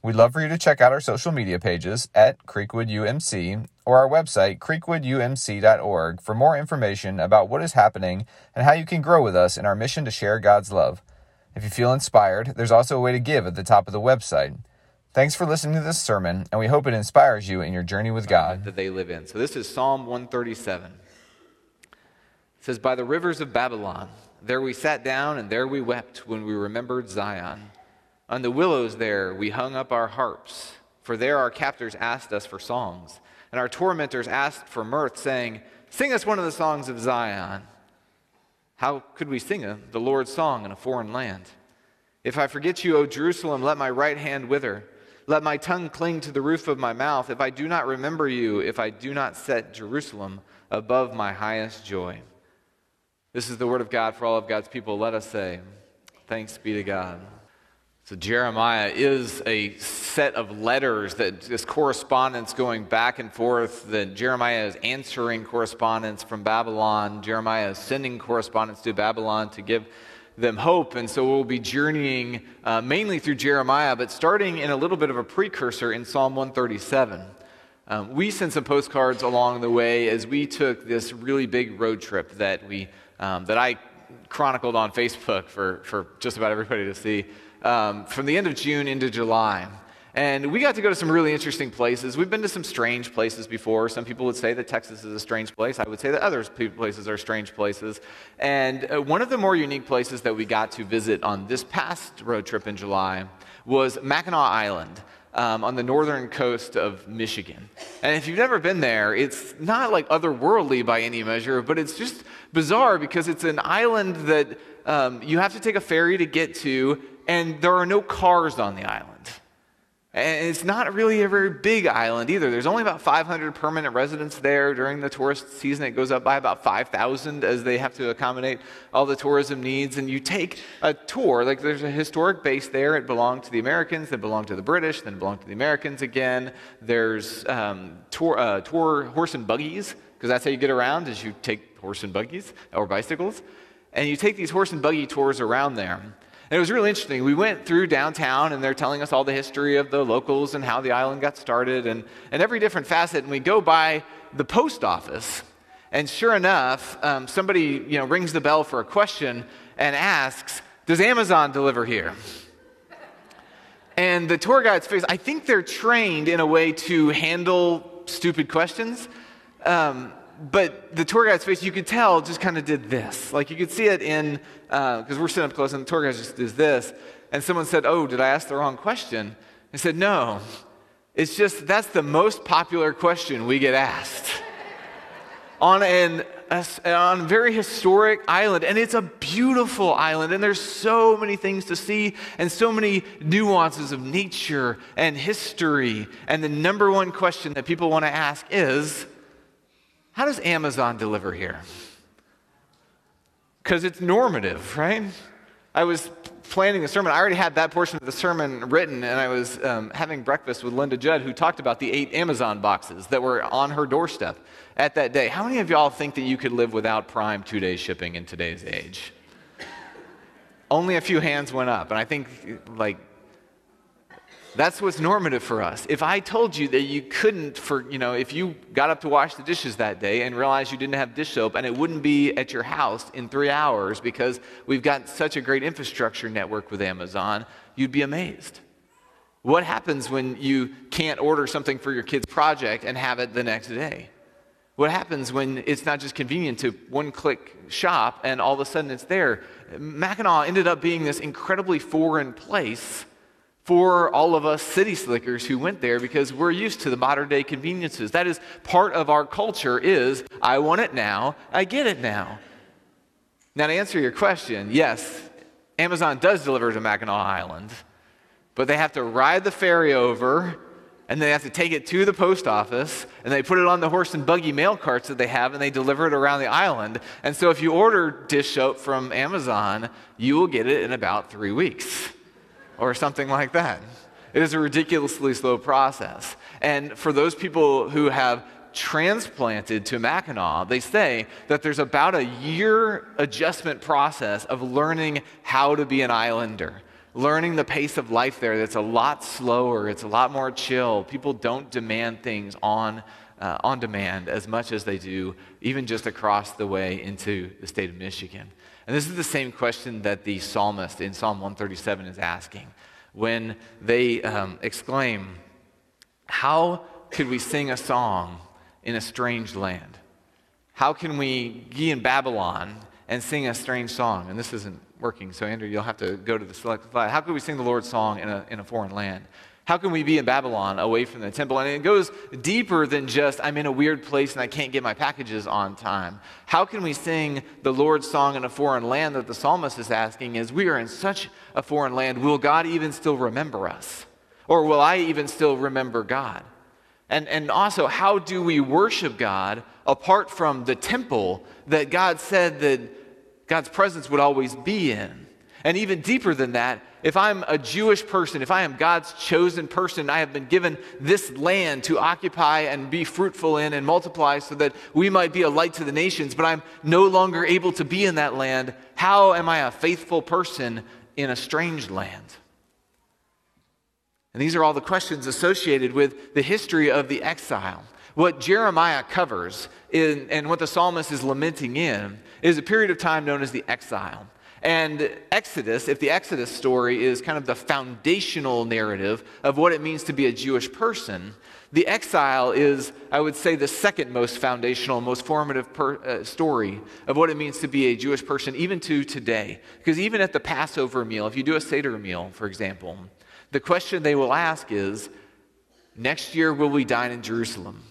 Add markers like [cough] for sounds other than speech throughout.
We'd love for you to check out our social media pages at Creekwood UMC or our website creekwoodumc.org for more information about what is happening and how you can grow with us in our mission to share God's love. If you feel inspired, there's also a way to give at the top of the website. Thanks for listening to this sermon, and we hope it inspires you in your journey with God. That they live in. So this is Psalm 137. It says, By the rivers of Babylon, there we sat down, and there we wept when we remembered Zion. On the willows there we hung up our harps, for there our captors asked us for songs, and our tormentors asked for mirth, saying, Sing us one of the songs of Zion. How could we sing a, the Lord's song in a foreign land? If I forget you, O Jerusalem, let my right hand wither. Let my tongue cling to the roof of my mouth if I do not remember you, if I do not set Jerusalem above my highest joy. This is the word of God for all of God's people. Let us say, Thanks be to God. So, Jeremiah is a set of letters that this correspondence going back and forth, that Jeremiah is answering correspondence from Babylon. Jeremiah is sending correspondence to Babylon to give them hope. And so we'll be journeying uh, mainly through Jeremiah, but starting in a little bit of a precursor in Psalm 137. Um, we sent some postcards along the way as we took this really big road trip that we um, that I chronicled on Facebook for, for just about everybody to see um, from the end of June into July. And we got to go to some really interesting places. We've been to some strange places before. Some people would say that Texas is a strange place. I would say that other places are strange places. And uh, one of the more unique places that we got to visit on this past road trip in July was Mackinac Island. Um, on the northern coast of Michigan. And if you've never been there, it's not like otherworldly by any measure, but it's just bizarre because it's an island that um, you have to take a ferry to get to, and there are no cars on the island. And it's not really a very big island either. There's only about 500 permanent residents there. During the tourist season, it goes up by about 5,000 as they have to accommodate all the tourism needs. And you take a tour, like there's a historic base there. It belonged to the Americans, then belonged to the British, then belonged to the Americans again. There's um, tour, uh, tour horse and buggies, because that's how you get around, is you take horse and buggies or bicycles. And you take these horse and buggy tours around there. And it was really interesting. We went through downtown, and they're telling us all the history of the locals and how the island got started and, and every different facet. And we go by the post office, and sure enough, um, somebody you know, rings the bell for a question and asks, Does Amazon deliver here? And the tour guide's face, I think they're trained in a way to handle stupid questions. Um, but the tour guide's face, you could tell, just kind of did this. Like you could see it in, because uh, we're sitting up close, and the tour guide just does this. And someone said, Oh, did I ask the wrong question? I said, No. It's just that's the most popular question we get asked on an on a very historic island and it's a beautiful island and there's so many things to see and so many nuances of nature and history and the number one question that people want to ask is how does Amazon deliver here? Because it's normative, right? I was planning the sermon. I already had that portion of the sermon written, and I was um, having breakfast with Linda Judd, who talked about the eight Amazon boxes that were on her doorstep at that day. How many of y'all think that you could live without Prime two day shipping in today's age? Only a few hands went up, and I think like that's what's normative for us. If I told you that you couldn't, for, you know, if you got up to wash the dishes that day and realized you didn't have dish soap and it wouldn't be at your house in three hours because we've got such a great infrastructure network with Amazon, you'd be amazed. What happens when you can't order something for your kid's project and have it the next day? What happens when it's not just convenient to one click shop and all of a sudden it's there? Mackinac ended up being this incredibly foreign place for all of us city slickers who went there because we're used to the modern day conveniences. That is part of our culture is I want it now, I get it now. Now to answer your question, yes, Amazon does deliver to Mackinac Island, but they have to ride the ferry over and they have to take it to the post office and they put it on the horse and buggy mail carts that they have and they deliver it around the island. And so if you order dish soap from Amazon, you will get it in about three weeks or something like that. It is a ridiculously slow process. And for those people who have transplanted to Mackinac, they say that there's about a year adjustment process of learning how to be an islander learning the pace of life there that's a lot slower, it's a lot more chill. People don't demand things on, uh, on demand as much as they do, even just across the way into the state of Michigan. And this is the same question that the psalmist in Psalm 137 is asking when they um, exclaim, How could we sing a song in a strange land? How can we be in Babylon and sing a strange song? And this isn't working. So, Andrew, you'll have to go to the select slide. How could we sing the Lord's song in a, in a foreign land? How can we be in Babylon away from the temple? And it goes deeper than just, I'm in a weird place and I can't get my packages on time. How can we sing the Lord's song in a foreign land that the psalmist is asking is, we are in such a foreign land, will God even still remember us? Or will I even still remember God? And, and also, how do we worship God apart from the temple that God said that God's presence would always be in. And even deeper than that, if I'm a Jewish person, if I am God's chosen person, I have been given this land to occupy and be fruitful in and multiply so that we might be a light to the nations, but I'm no longer able to be in that land, how am I a faithful person in a strange land? And these are all the questions associated with the history of the exile. What Jeremiah covers in, and what the psalmist is lamenting in is a period of time known as the exile. And Exodus, if the Exodus story is kind of the foundational narrative of what it means to be a Jewish person, the exile is, I would say, the second most foundational, most formative per, uh, story of what it means to be a Jewish person, even to today. Because even at the Passover meal, if you do a Seder meal, for example, the question they will ask is next year, will we dine in Jerusalem?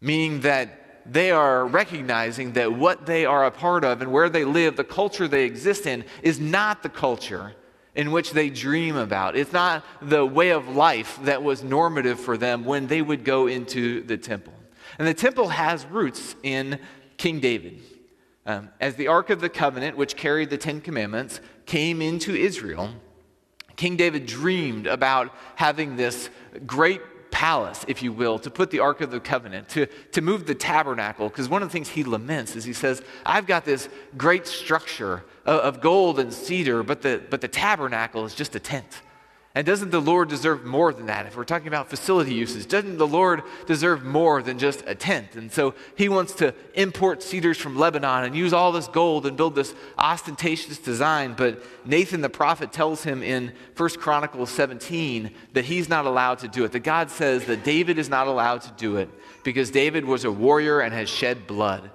meaning that they are recognizing that what they are a part of and where they live, the culture they exist in, is not the culture in which they dream about. It's not the way of life that was normative for them when they would go into the temple. And the temple has roots in King David. Um, as the Ark of the Covenant, which carried the Ten Commandments, came into Israel, King David dreamed about having this great palace, if you will, to put the Ark of the Covenant, to, to move the tabernacle. Because one of the things he laments is he says, I've got this great structure of, of gold and cedar, but the, but the tabernacle is just a tent. And doesn't the Lord deserve more than that? If we're talking about facility uses, doesn't the Lord deserve more than just a tent? And so he wants to import cedars from Lebanon and use all this gold and build this ostentatious design. But Nathan the prophet tells him in 1 Chronicles 17 that he's not allowed to do it. That God says that David is not allowed to do it because David was a warrior and has shed blood.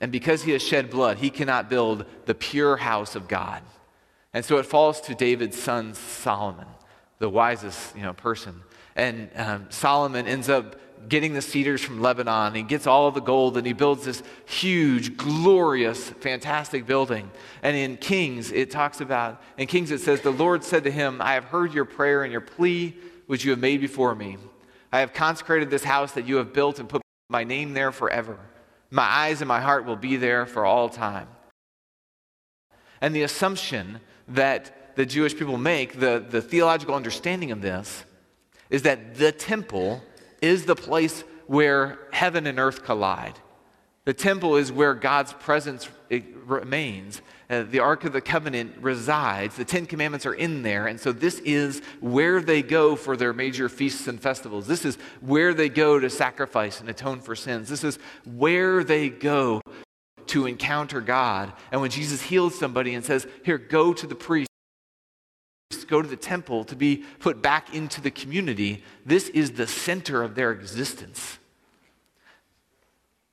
And because he has shed blood, he cannot build the pure house of God. And so it falls to David's son Solomon the wisest you know, person. And um, Solomon ends up getting the cedars from Lebanon. He gets all the gold and he builds this huge, glorious, fantastic building. And in Kings, it talks about, in Kings, it says, The Lord said to him, I have heard your prayer and your plea which you have made before me. I have consecrated this house that you have built and put my name there forever. My eyes and my heart will be there for all time. And the assumption that the Jewish people make, the, the theological understanding of this, is that the temple is the place where heaven and earth collide. The temple is where God's presence remains. Uh, the Ark of the Covenant resides. The Ten Commandments are in there. And so this is where they go for their major feasts and festivals. This is where they go to sacrifice and atone for sins. This is where they go to encounter God. And when Jesus heals somebody and says, Here, go to the priest go to the temple to be put back into the community, this is the center of their existence.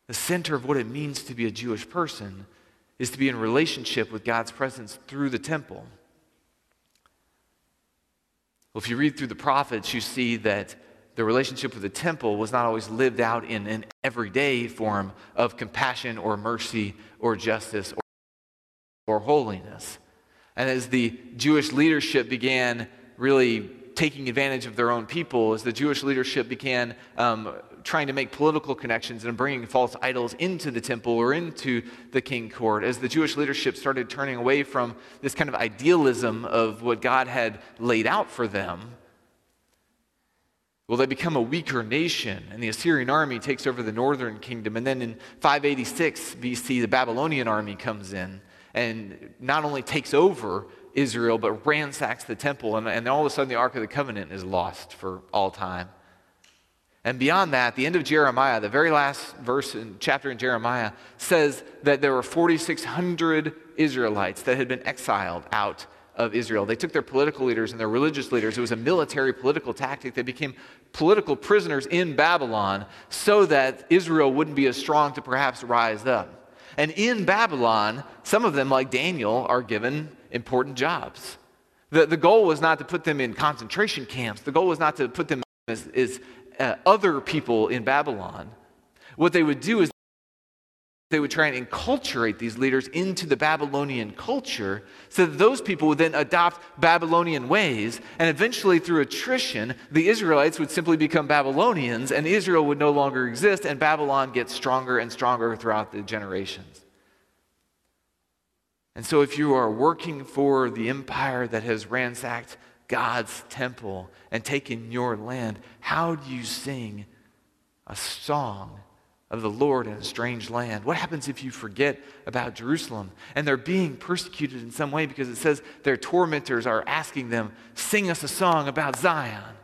The center of what it means to be a Jewish person is to be in relationship with God's presence through the temple. Well, if you read through the prophets, you see that the relationship with the temple was not always lived out in an everyday form of compassion or mercy or justice or, holiness. And as the Jewish leadership began really taking advantage of their own people as the Jewish leadership began um, trying to make political connections and bringing false idols into the temple or into the king court, as the Jewish leadership started turning away from this kind of idealism of what God had laid out for them. Well, they become a weaker nation, and the Assyrian army takes over the northern kingdom. And then in 586 BC, the Babylonian army comes in and not only takes over Israel, but ransacks the temple. And, and all of a sudden, the Ark of the Covenant is lost for all time. And beyond that, the end of Jeremiah, the very last verse in chapter in Jeremiah, says that there were 4,600 Israelites that had been exiled out of Israel. They took their political leaders and their religious leaders. It was a military political tactic. They became political prisoners in Babylon so that Israel wouldn't be as strong to perhaps rise up. And in Babylon, some of them, like Daniel, are given important jobs. The, the goal was not to put them in concentration camps, the goal was not to put them as, as uh, other people in Babylon. What they would do is they would try and enculturate these leaders into the Babylonian culture so that those people would then adopt Babylonian ways. And eventually, through attrition, the Israelites would simply become Babylonians and Israel would no longer exist, and Babylon gets stronger and stronger throughout the generations. And so, if you are working for the empire that has ransacked God's temple and taken your land, how do you sing a song of the Lord in a strange land? What happens if you forget about Jerusalem and they're being persecuted in some way because it says their tormentors are asking them, Sing us a song about Zion?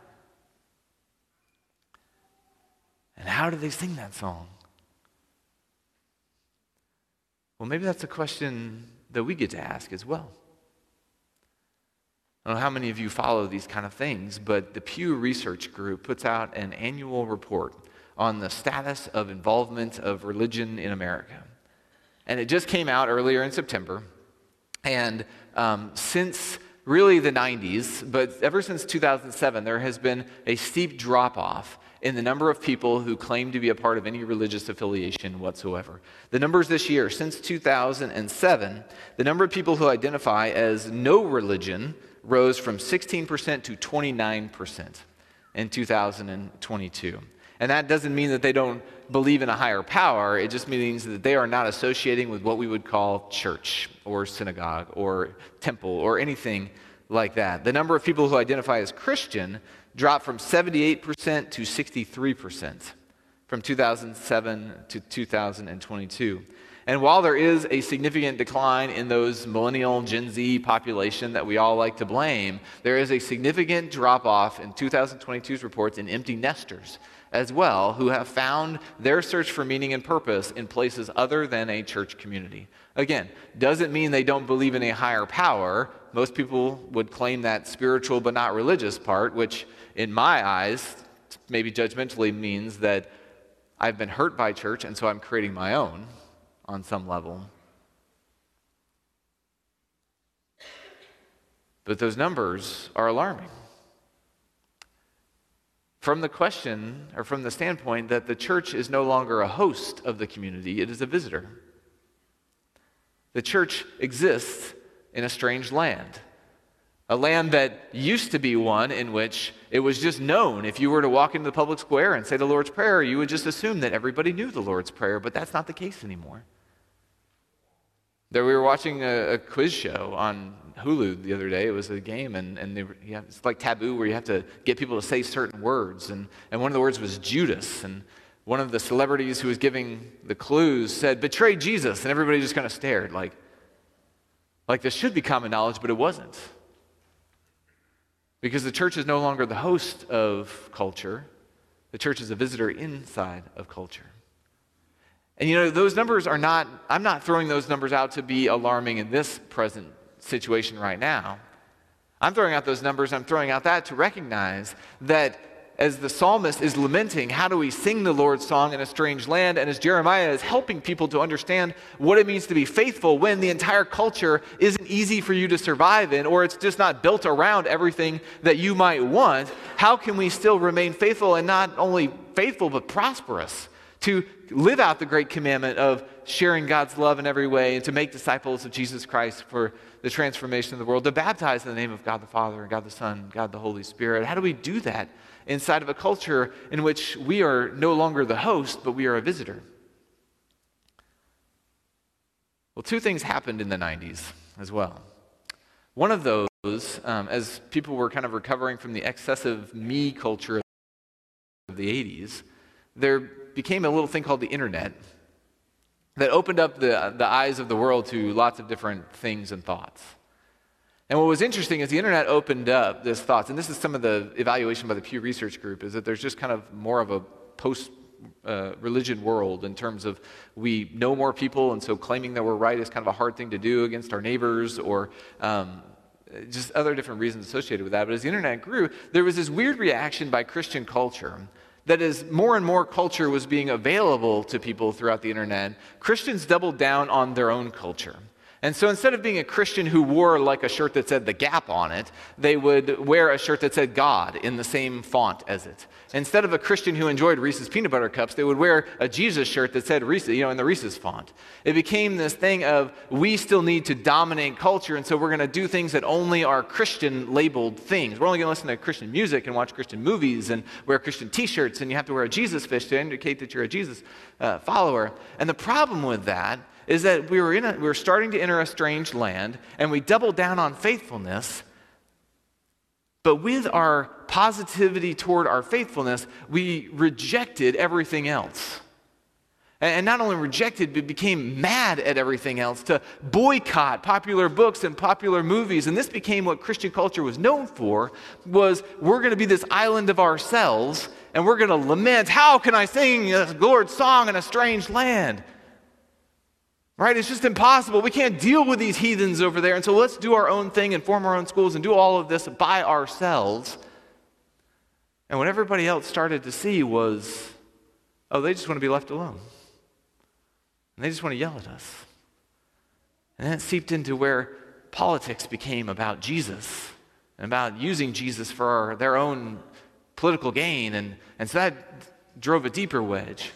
And how do they sing that song? Well, maybe that's a question that we get to ask as well. I don't know how many of you follow these kind of things, but the Pew Research Group puts out an annual report on the status of involvement of religion in America. And it just came out earlier in September. And um, since really the 90s, but ever since 2007, there has been a steep drop off in the number of people who claim to be a part of any religious affiliation whatsoever. The numbers this year, since 2007, the number of people who identify as no religion rose from 16% to 29% in 2022. And that doesn't mean that they don't believe in a higher power. It just means that they are not associating with what we would call church or synagogue or temple or anything like that. The number of people who identify as Christian dropped from 78% to 63% from 2007 to 2022. And while there is a significant decline in those millennial Gen Z population that we all like to blame, there is a significant drop off in 2022's reports in empty nesters as well who have found their search for meaning and purpose in places other than a church community. Again, doesn't mean they don't believe in a higher power. Most people would claim that spiritual but not religious part, which in my eyes, maybe judgmentally means that I've been hurt by church and so I'm creating my own on some level. But those numbers are alarming. From the question, or from the standpoint that the church is no longer a host of the community, it is a visitor. The church exists in a strange land. A land that used to be one in which it was just known. If you were to walk into the public square and say the Lord's Prayer, you would just assume that everybody knew the Lord's Prayer, but that's not the case anymore. There, we were watching a, a, quiz show on Hulu the other day. It was a game, and, and they, have, it's like taboo where you have to get people to say certain words. And, and one of the words was Judas. And one of the celebrities who was giving the clues said, Betray Jesus. And everybody just kind of stared, like, like this should be common knowledge, but it wasn't. Because the church is no longer the host of culture, the church is a visitor inside of culture. And you know, those numbers are not, I'm not throwing those numbers out to be alarming in this present situation right now. I'm throwing out those numbers, I'm throwing out that to recognize that as the psalmist is lamenting, how do we sing the Lord's song in a strange land? And as Jeremiah is helping people to understand what it means to be faithful when the entire culture isn't easy for you to survive in, or it's just not built around everything that you might want, how can we still remain faithful and not only faithful, but prosperous? to live out the great commandment of sharing God's love in every way and to make disciples of Jesus Christ for the transformation of the world, to baptize in the name of God the Father and God the Son, and God the Holy Spirit. How do we do that inside of a culture in which we are no longer the host, but we are a visitor? Well, two things happened in the 90s as well. One of those, um, as people were kind of recovering from the excessive me culture of the 80s, there became a little thing called the internet that opened up the, the eyes of the world to lots of different things and thoughts. And what was interesting is the internet opened up this thoughts, and this is some of the evaluation by the Pew Research Group, is that there's just kind of more of a post uh, religion world in terms of we know more people, and so claiming that we're right is kind of a hard thing to do against our neighbors or um, just other different reasons associated with that. But as the internet grew, there was this weird reaction by Christian culture that as more and more culture was being available to people throughout the internet, Christians doubled down on their own culture. And so instead of being a Christian who wore like a shirt that said the gap on it, they would wear a shirt that said God in the same font as it. Instead of a Christian who enjoyed Reese's peanut butter cups, they would wear a Jesus shirt that said Reese's, you know, in the Reese's font. It became this thing of we still need to dominate culture, and so we're going to do things that only are Christian labeled things. We're only going to listen to Christian music and watch Christian movies and wear Christian t shirts, and you have to wear a Jesus fish to indicate that you're a Jesus uh, follower. And the problem with that is that we were, in a, we were starting to enter a strange land, and we doubled down on faithfulness. But with our positivity toward our faithfulness, we rejected everything else. And not only rejected, but became mad at everything else to boycott popular books and popular movies. And this became what Christian culture was known for, was we're going to be this island of ourselves, and we're going to lament, how can I sing a Lord's song in a strange land? Right? It's just impossible. We can't deal with these heathens over there. And so let's do our own thing and form our own schools and do all of this by ourselves. And what everybody else started to see was oh, they just want to be left alone. And they just want to yell at us. And then it seeped into where politics became about Jesus and about using Jesus for their own political gain. And, and so that drove a deeper wedge.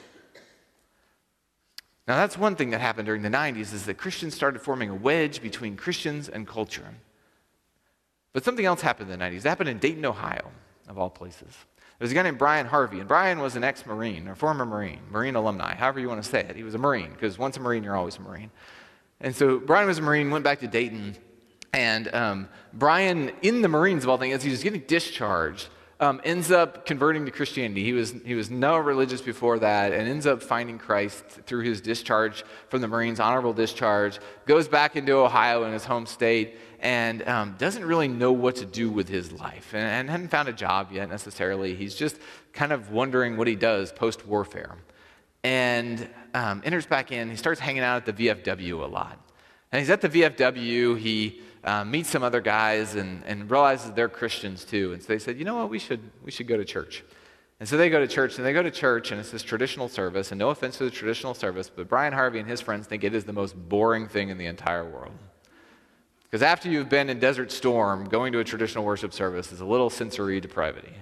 Now, that's one thing that happened during the 90s is that Christians started forming a wedge between Christians and culture. But something else happened in the 90s. It happened in Dayton, Ohio, of all places. There was a guy named Brian Harvey, and Brian was an ex Marine, or former Marine, Marine alumni, however you want to say it. He was a Marine, because once a Marine, you're always a Marine. And so Brian was a Marine, went back to Dayton, and um, Brian, in the Marines of all things, as he was getting discharged, um, ends up converting to Christianity. He was, he was no religious before that and ends up finding Christ through his discharge from the Marines, honorable discharge, goes back into Ohio in his home state, and um, doesn't really know what to do with his life and, and hadn't found a job yet necessarily. He's just kind of wondering what he does post warfare. And um, enters back in, he starts hanging out at the VFW a lot. And he's at the VFW, he Um, meets some other guys and, and realizes they're Christians too. And so they said, you know what, we should, we should go to church. And so they go to church, and they go to church, and it's this traditional service. And no offense to the traditional service, but Brian Harvey and his friends think it is the most boring thing in the entire world. Because after you've been in Desert Storm, going to a traditional worship service is a little sensory depravity.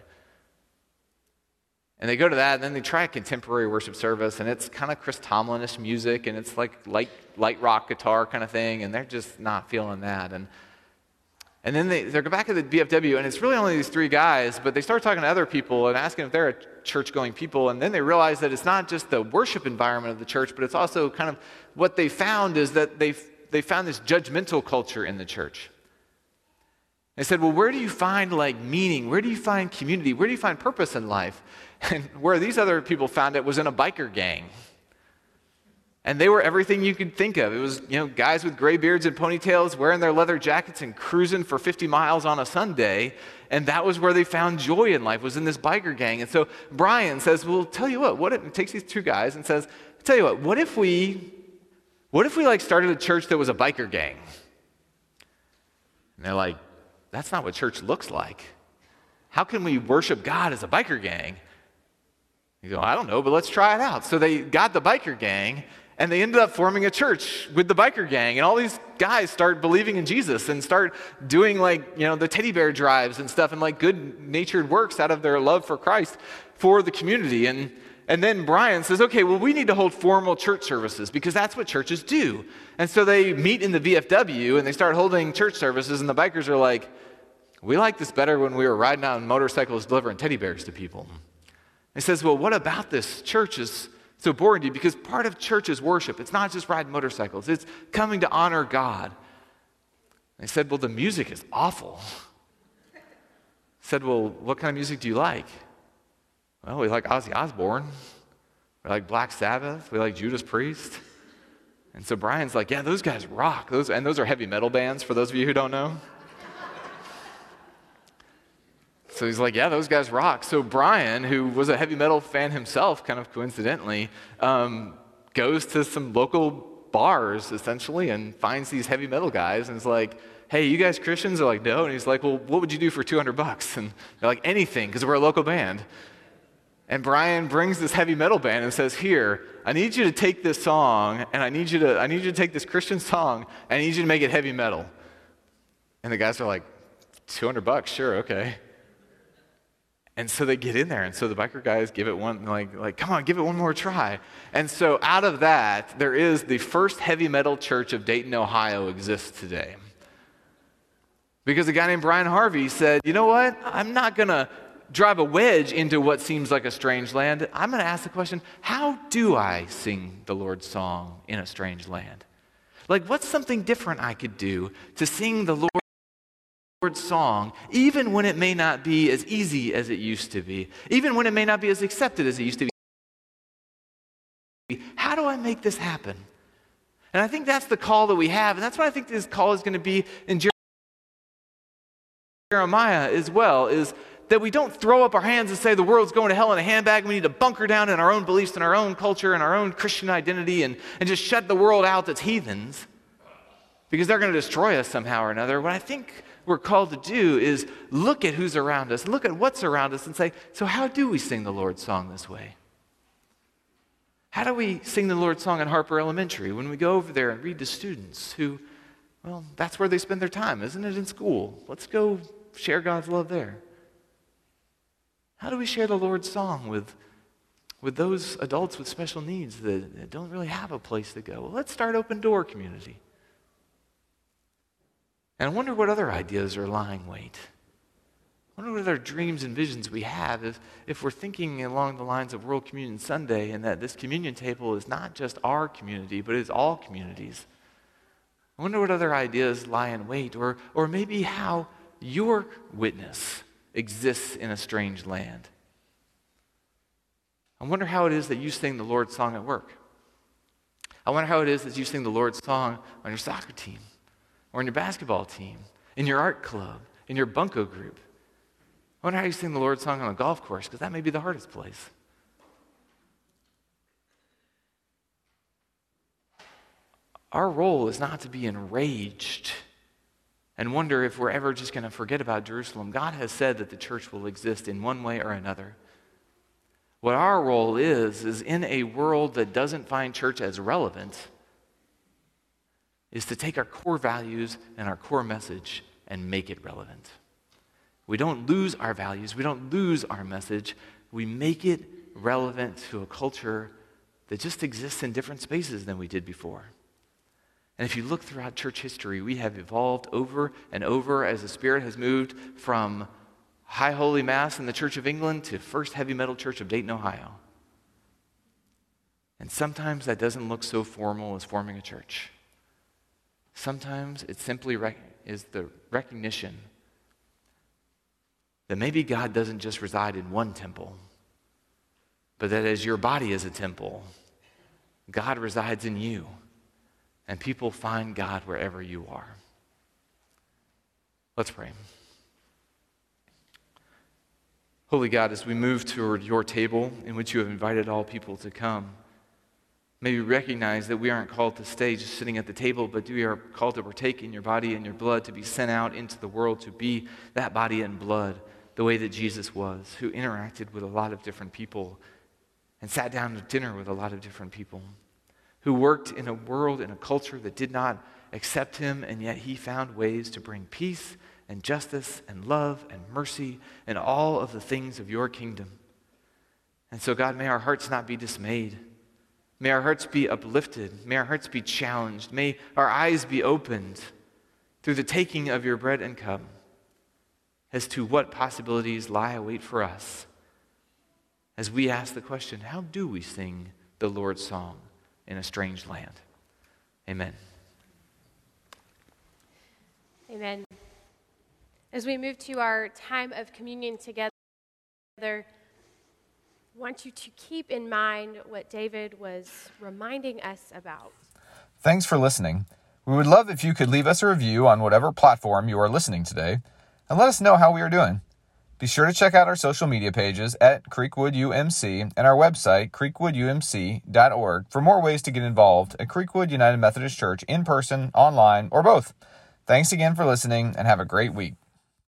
And they go to that, and then they try a contemporary worship service, and it's kind of Chris Tomlinish music, and it's like light, light rock guitar kind of thing, and they're just not feeling that. And, and then they, they go back to the VFW, and it's really only these three guys, but they start talking to other people and asking if they're a church going people, and then they realize that it's not just the worship environment of the church, but it's also kind of what they found is that they they found this judgmental culture in the church. They said, Well, where do you find like meaning? Where do you find community? Where do you find purpose in life? And where these other people found it was in a biker gang. And they were everything you could think of. It was, you know, guys with gray beards and ponytails wearing their leather jackets and cruising for 50 miles on a Sunday. And that was where they found joy in life, was in this biker gang. And so Brian says, Well, tell you what, what if, takes these two guys and says, Tell you what, what if we, what if we like started a church that was a biker gang? And they're like, That's not what church looks like. How can we worship God as a biker gang? You go, I don't know, but let's try it out. So they got the biker gang and they ended up forming a church with the biker gang. And all these guys start believing in Jesus and start doing like, you know, the teddy bear drives and stuff and like good natured works out of their love for Christ for the community. And, And then Brian says, okay, well, we need to hold formal church services because that's what churches do. And so they meet in the VFW and they start holding church services, and the bikers are like, we like this better when we were riding on motorcycles delivering teddy bears to people. He says, well, what about this church is so boring to you? Because part of church is worship. It's not just riding motorcycles, it's coming to honor God. They said, well, the music is awful. [laughs] Said, well, what kind of music do you like? Well, we like Ozzy Osbourne. We like Black Sabbath. We like Judas Priest. And so Brian's like, yeah, those guys rock. Those, and those are heavy metal bands, for those of you who don't know. So he's like, yeah, those guys rock. So Brian, who was a heavy metal fan himself, kind of coincidentally, um, goes to some local bars, essentially, and finds these heavy metal guys and is like, hey, you guys Christians? They're like, no. And he's like, well, what would you do for 200 bucks? And they're like, anything, because we're a local band. And Brian brings this heavy metal band and says, Here, I need you to take this song and I need you to, I need you to take this Christian song and I need you to make it heavy metal. And the guys are like, 200 bucks, sure, okay. And so they get in there. And so the biker guys give it one, like, like, come on, give it one more try. And so out of that, there is the first heavy metal church of Dayton, Ohio exists today. Because a guy named Brian Harvey said, you know what? I'm not going to drive a wedge into what seems like a strange land, I'm going to ask the question how do I sing the Lord's song in a strange land? Like, what's something different I could do to sing the Lord's song, even when it may not be as easy as it used to be, even when it may not be as accepted as it used to be? How do I make this happen? And I think that's the call that we have, and that's what I think this call is going to be in Jeremiah as well, is that we don't throw up our hands and say the world's going to hell in a handbag. We need to bunker down in our own beliefs and our own culture and our own Christian identity and, and just shut the world out that's heathens because they're going to destroy us somehow or another. What I think we're called to do is look at who's around us, look at what's around us, and say, so how do we sing the Lord's song this way? How do we sing the Lord's song at Harper Elementary when we go over there and read to students who, well, that's where they spend their time, isn't it, in school? Let's go share God's love there. How do we share the Lord's song with, with those adults with special needs that, don't really have a place to go? Well, let's start open door community. And I wonder what other ideas are lying wait. I wonder what other dreams and visions we have if, if we're thinking along the lines of World Communion Sunday and that this communion table is not just our community, but is all communities. I wonder what other ideas lie in wait, or, or maybe how your witness exists in a strange land. I wonder how it is that you sing the Lord's song at work. I wonder how it is that you sing the Lord's song on your soccer team, or in your basketball team, in your art club, in your bunco group. I wonder how you sing the Lord's song on a golf course, because that may be the hardest place. Our role is not to be enraged and wonder if we're ever just going to forget about Jerusalem. God has said that the church will exist in one way or another. What our role is, is in a world that doesn't find church as relevant, is to take our core values and our core message and make it relevant. We don't lose our values, we don't lose our message, we make it relevant to a culture that just exists in different spaces than we did before. And if you look throughout church history, we have evolved over and over as the Spirit has moved from High Holy Mass in the Church of England to First Heavy Metal Church of Dayton, Ohio. And sometimes that doesn't look so formal as forming a church. Sometimes it simply rec- is the recognition that maybe God doesn't just reside in one temple, but that as your body is a temple, God resides in you and people find God wherever you are. Let's pray. Holy God, as we move toward your table in which you have invited all people to come, may we recognize that we aren't called to stay just sitting at the table, but we are called to partake in your body and your blood, to be sent out into the world to be that body and blood the way that Jesus was, who interacted with a lot of different people and sat down to dinner with a lot of different people who worked in a world, in a culture that did not accept him, and yet he found ways to bring peace and justice and love and mercy and all of the things of your kingdom. And so, God, may our hearts not be dismayed. May our hearts be uplifted. May our hearts be challenged. May our eyes be opened through the taking of your bread and cup as to what possibilities lie await for us as we ask the question how do we sing the Lord's song in a strange land? Amen. Amen. As we move to our time of communion together, want you to keep in mind what David was reminding us about. Thanks for listening. We would love if you could leave us a review on whatever platform you are listening today and let us know how we are doing. Be sure to check out our social media pages at Creekwood UMC and our website, creekwoodumc.org, for more ways to get involved at Creekwood United Methodist Church in person, online, or both. Thanks again for listening and have a great week.